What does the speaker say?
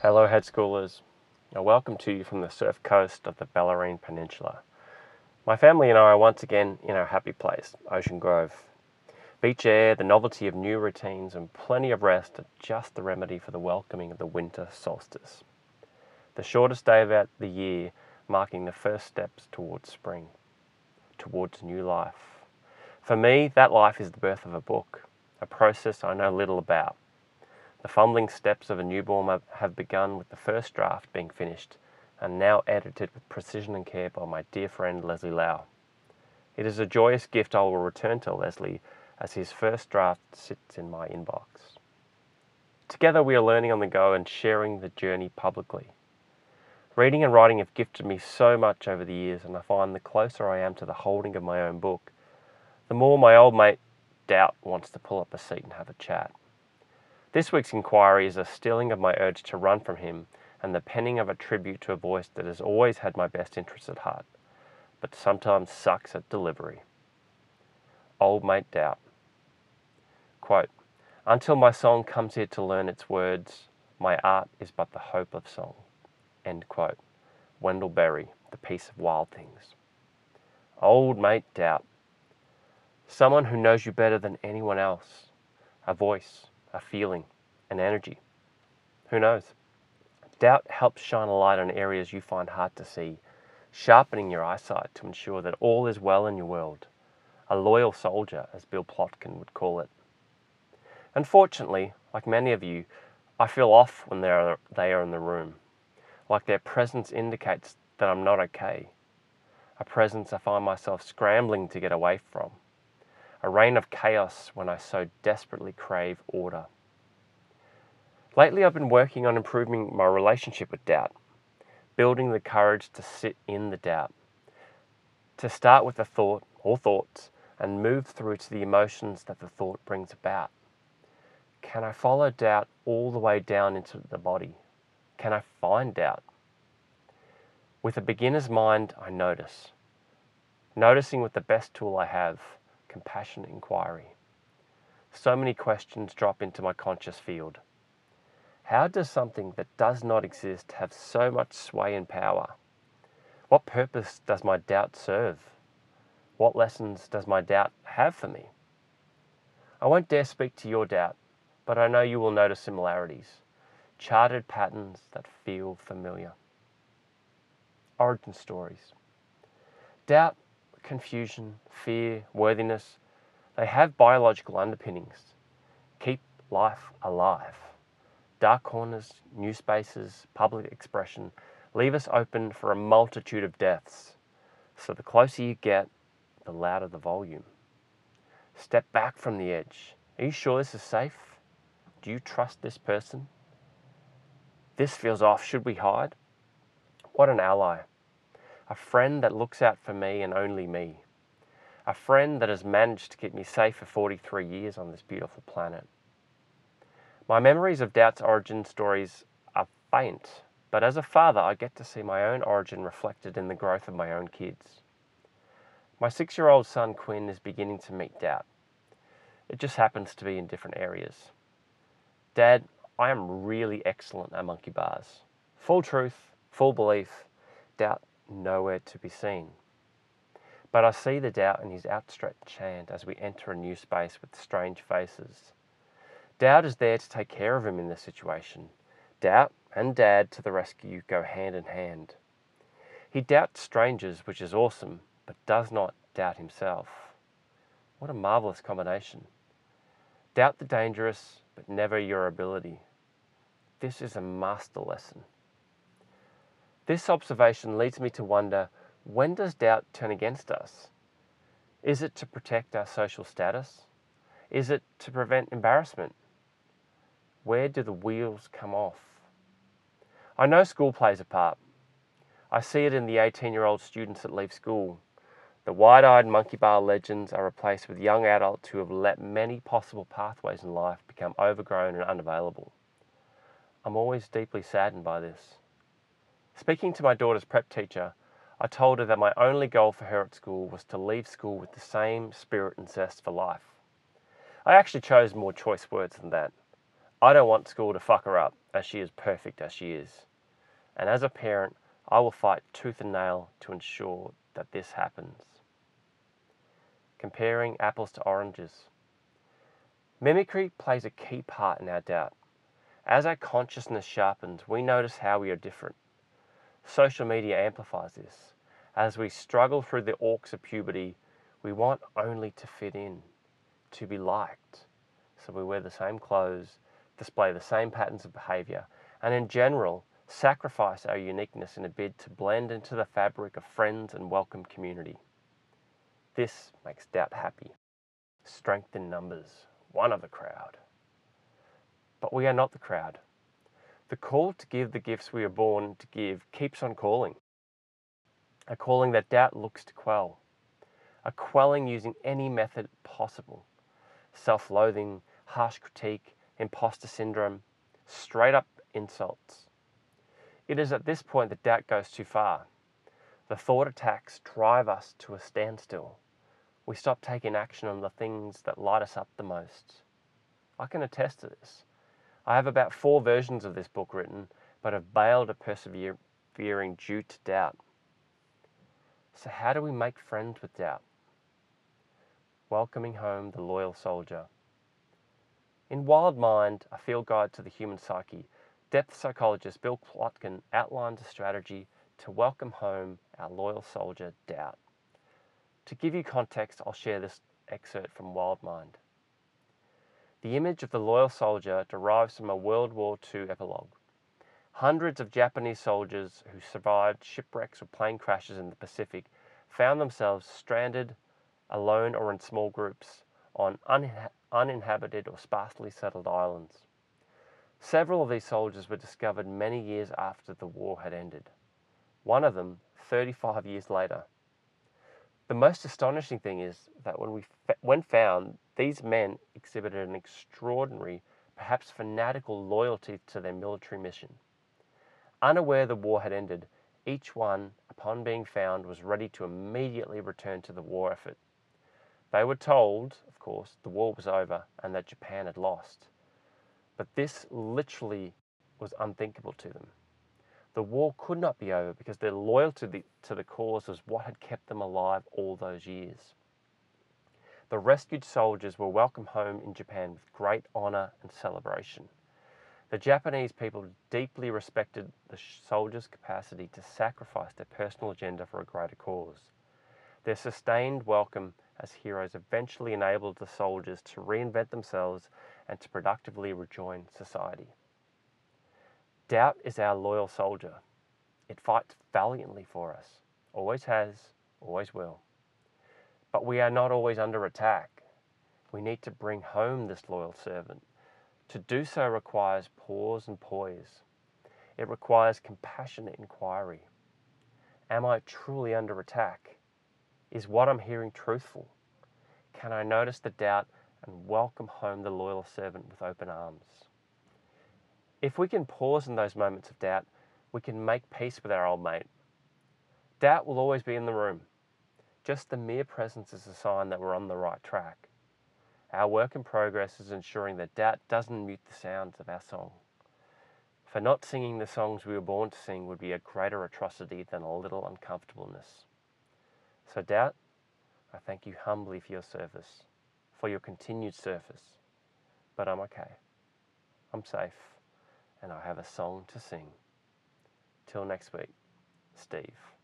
Hello, Hedge Schoolers. Now, welcome to you from the surf coast of the Bellarine Peninsula. My family and I are once again in our happy place, Ocean Grove. Beach air, the novelty of new routines, and plenty of rest are just the remedy for the welcoming of the winter solstice. The shortest day of the year, marking the first steps towards spring, towards new life. For me, that life is the birth of a book, a process I know little about the fumbling steps of a newborn have begun with the first draft being finished and now edited with precision and care by my dear friend Leslie Lau. It is a joyous gift I will return to Leslie as his first draft sits in my inbox. Together we are learning on the go and sharing the journey publicly. Reading and writing have gifted me so much over the years, and I find the closer I am to the holding of my own book, the more my old mate Doubt wants to pull up a seat and have a chat. This week's inquiry is a stilling of my urge to run from him and the penning of a tribute to a voice that has always had my best interests at heart, but sometimes sucks at delivery. Old Mate Doubt. Quote, Until my song comes here to learn its words, my art is but the hope of song. End quote. Wendell Berry, The Peace of Wild Things. Old Mate Doubt. Someone who knows you better than anyone else. A voice, a feeling, an energy. Who knows? Doubt helps shine a light on areas you find hard to see, sharpening your eyesight to ensure that all is well in your world. A loyal soldier, as Bill Plotkin would call it. Unfortunately, like many of you, I feel off when they are, they are in the room, like their presence indicates that I'm not okay. A presence I find myself scrambling to get away from a reign of chaos when I so desperately crave order. Lately, I've been working on improving my relationship with doubt, building the courage to sit in the doubt, to start with a thought or thoughts and move through to the emotions that the thought brings about. Can I follow doubt all the way down into the body? Can I find doubt? With a beginner's mind, I notice. Noticing with the best tool I have, compassionate inquiry. So many questions drop into my conscious field. How does something that does not exist have so much sway and power? What purpose does my doubt serve? What lessons does my doubt have for me? I won't dare speak to your doubt, but I know you will notice similarities, charted patterns that feel familiar. Origin stories. Doubt confusion, fear, worthiness, they have biological underpinnings. Keep life alive. Dark corners, new spaces, public expression leave us open for a multitude of deaths. So the closer you get, the louder the volume. Step back from the edge. Are you sure this is safe? Do you trust this person? This feels off. Should we hide? What an ally a friend that looks out for me and only me, a friend that has managed to keep me safe for 43 years on this beautiful planet. My memories of Doubt's origin stories are faint, but as a father, I get to see my own origin reflected in the growth of my own kids. My six year old son Quinn is beginning to meet Doubt. It just happens to be in different areas. Dad, I am really excellent at monkey bars. Full truth, full belief, doubt nowhere to be seen. But I see the doubt in his outstretched hand as we enter a new space with strange faces. Doubt is there to take care of him in this situation. Doubt and Dad to the rescue go hand in hand. He doubts strangers, which is awesome, but does not doubt himself. What a marvelous combination. Doubt the dangerous, but never your ability. This is a master lesson. This observation leads me to wonder when does doubt turn against us? Is it to protect our social status? Is it to prevent embarrassment? Where do the wheels come off? I know school plays a part. I see it in the 18 year old students that leave school. The wide eyed monkey bar legends are replaced with young adults who have let many possible pathways in life become overgrown and unavailable. I'm always deeply saddened by this. Speaking to my daughter's prep teacher, I told her that my only goal for her at school was to leave school with the same spirit and zest for life. I actually chose more choice words than that. I don't want school to fuck her up, as she is perfect as she is. And as a parent, I will fight tooth and nail to ensure that this happens. Comparing apples to oranges. Mimicry plays a key part in our doubt. As our consciousness sharpens, we notice how we are different. Social media amplifies this. As we struggle through the orcs of puberty, we want only to fit in, to be liked. So we wear the same clothes, display the same patterns of behavior, and in general, sacrifice our uniqueness in a bid to blend into the fabric of friends and welcome community. This makes doubt happy. Strength in numbers, one of the crowd. But we are not the crowd. The call to give the gifts we are born to give keeps on calling. A calling that doubt looks to quell. A quelling using any method possible. Self loathing, harsh critique, imposter syndrome, straight up insults. It is at this point that doubt goes too far. The thought attacks drive us to a standstill. We stop taking action on the things that light us up the most. I can attest to this. I have about four versions of this book written, but have bailed at persevering due to doubt. So, how do we make friends with doubt? Welcoming home the loyal soldier. In Wild Mind, a field guide to the human psyche, depth psychologist Bill Plotkin outlines a strategy to welcome home our loyal soldier, doubt. To give you context, I'll share this excerpt from Wild Mind. The image of the loyal soldier derives from a World War II epilogue. Hundreds of Japanese soldiers who survived shipwrecks or plane crashes in the Pacific found themselves stranded, alone or in small groups, on uninhabited or sparsely settled islands. Several of these soldiers were discovered many years after the war had ended, one of them 35 years later. The most astonishing thing is that when, we when found, these men exhibited an extraordinary, perhaps fanatical loyalty to their military mission. Unaware the war had ended, each one, upon being found, was ready to immediately return to the war effort. They were told, of course, the war was over and that Japan had lost. But this literally was unthinkable to them. The war could not be over because their loyalty to the, to the cause was what had kept them alive all those years. The rescued soldiers were welcomed home in Japan with great honour and celebration. The Japanese people deeply respected the soldiers' capacity to sacrifice their personal agenda for a greater cause. Their sustained welcome as heroes eventually enabled the soldiers to reinvent themselves and to productively rejoin society. Doubt is our loyal soldier. It fights valiantly for us, always has, always will. But we are not always under attack. We need to bring home this loyal servant. To do so requires pause and poise. It requires compassionate inquiry. Am I truly under attack? Is what I'm hearing truthful? Can I notice the doubt and welcome home the loyal servant with open arms? If we can pause in those moments of doubt, we can make peace with our old mate. Doubt will always be in the room. Just the mere presence is a sign that we're on the right track. Our work in progress is ensuring that doubt doesn't mute the sounds of our song. For not singing the songs we were born to sing would be a greater atrocity than a little uncomfortableness. So, doubt, I thank you humbly for your service, for your continued service. But I'm okay. I'm safe, and I have a song to sing. Till next week, Steve.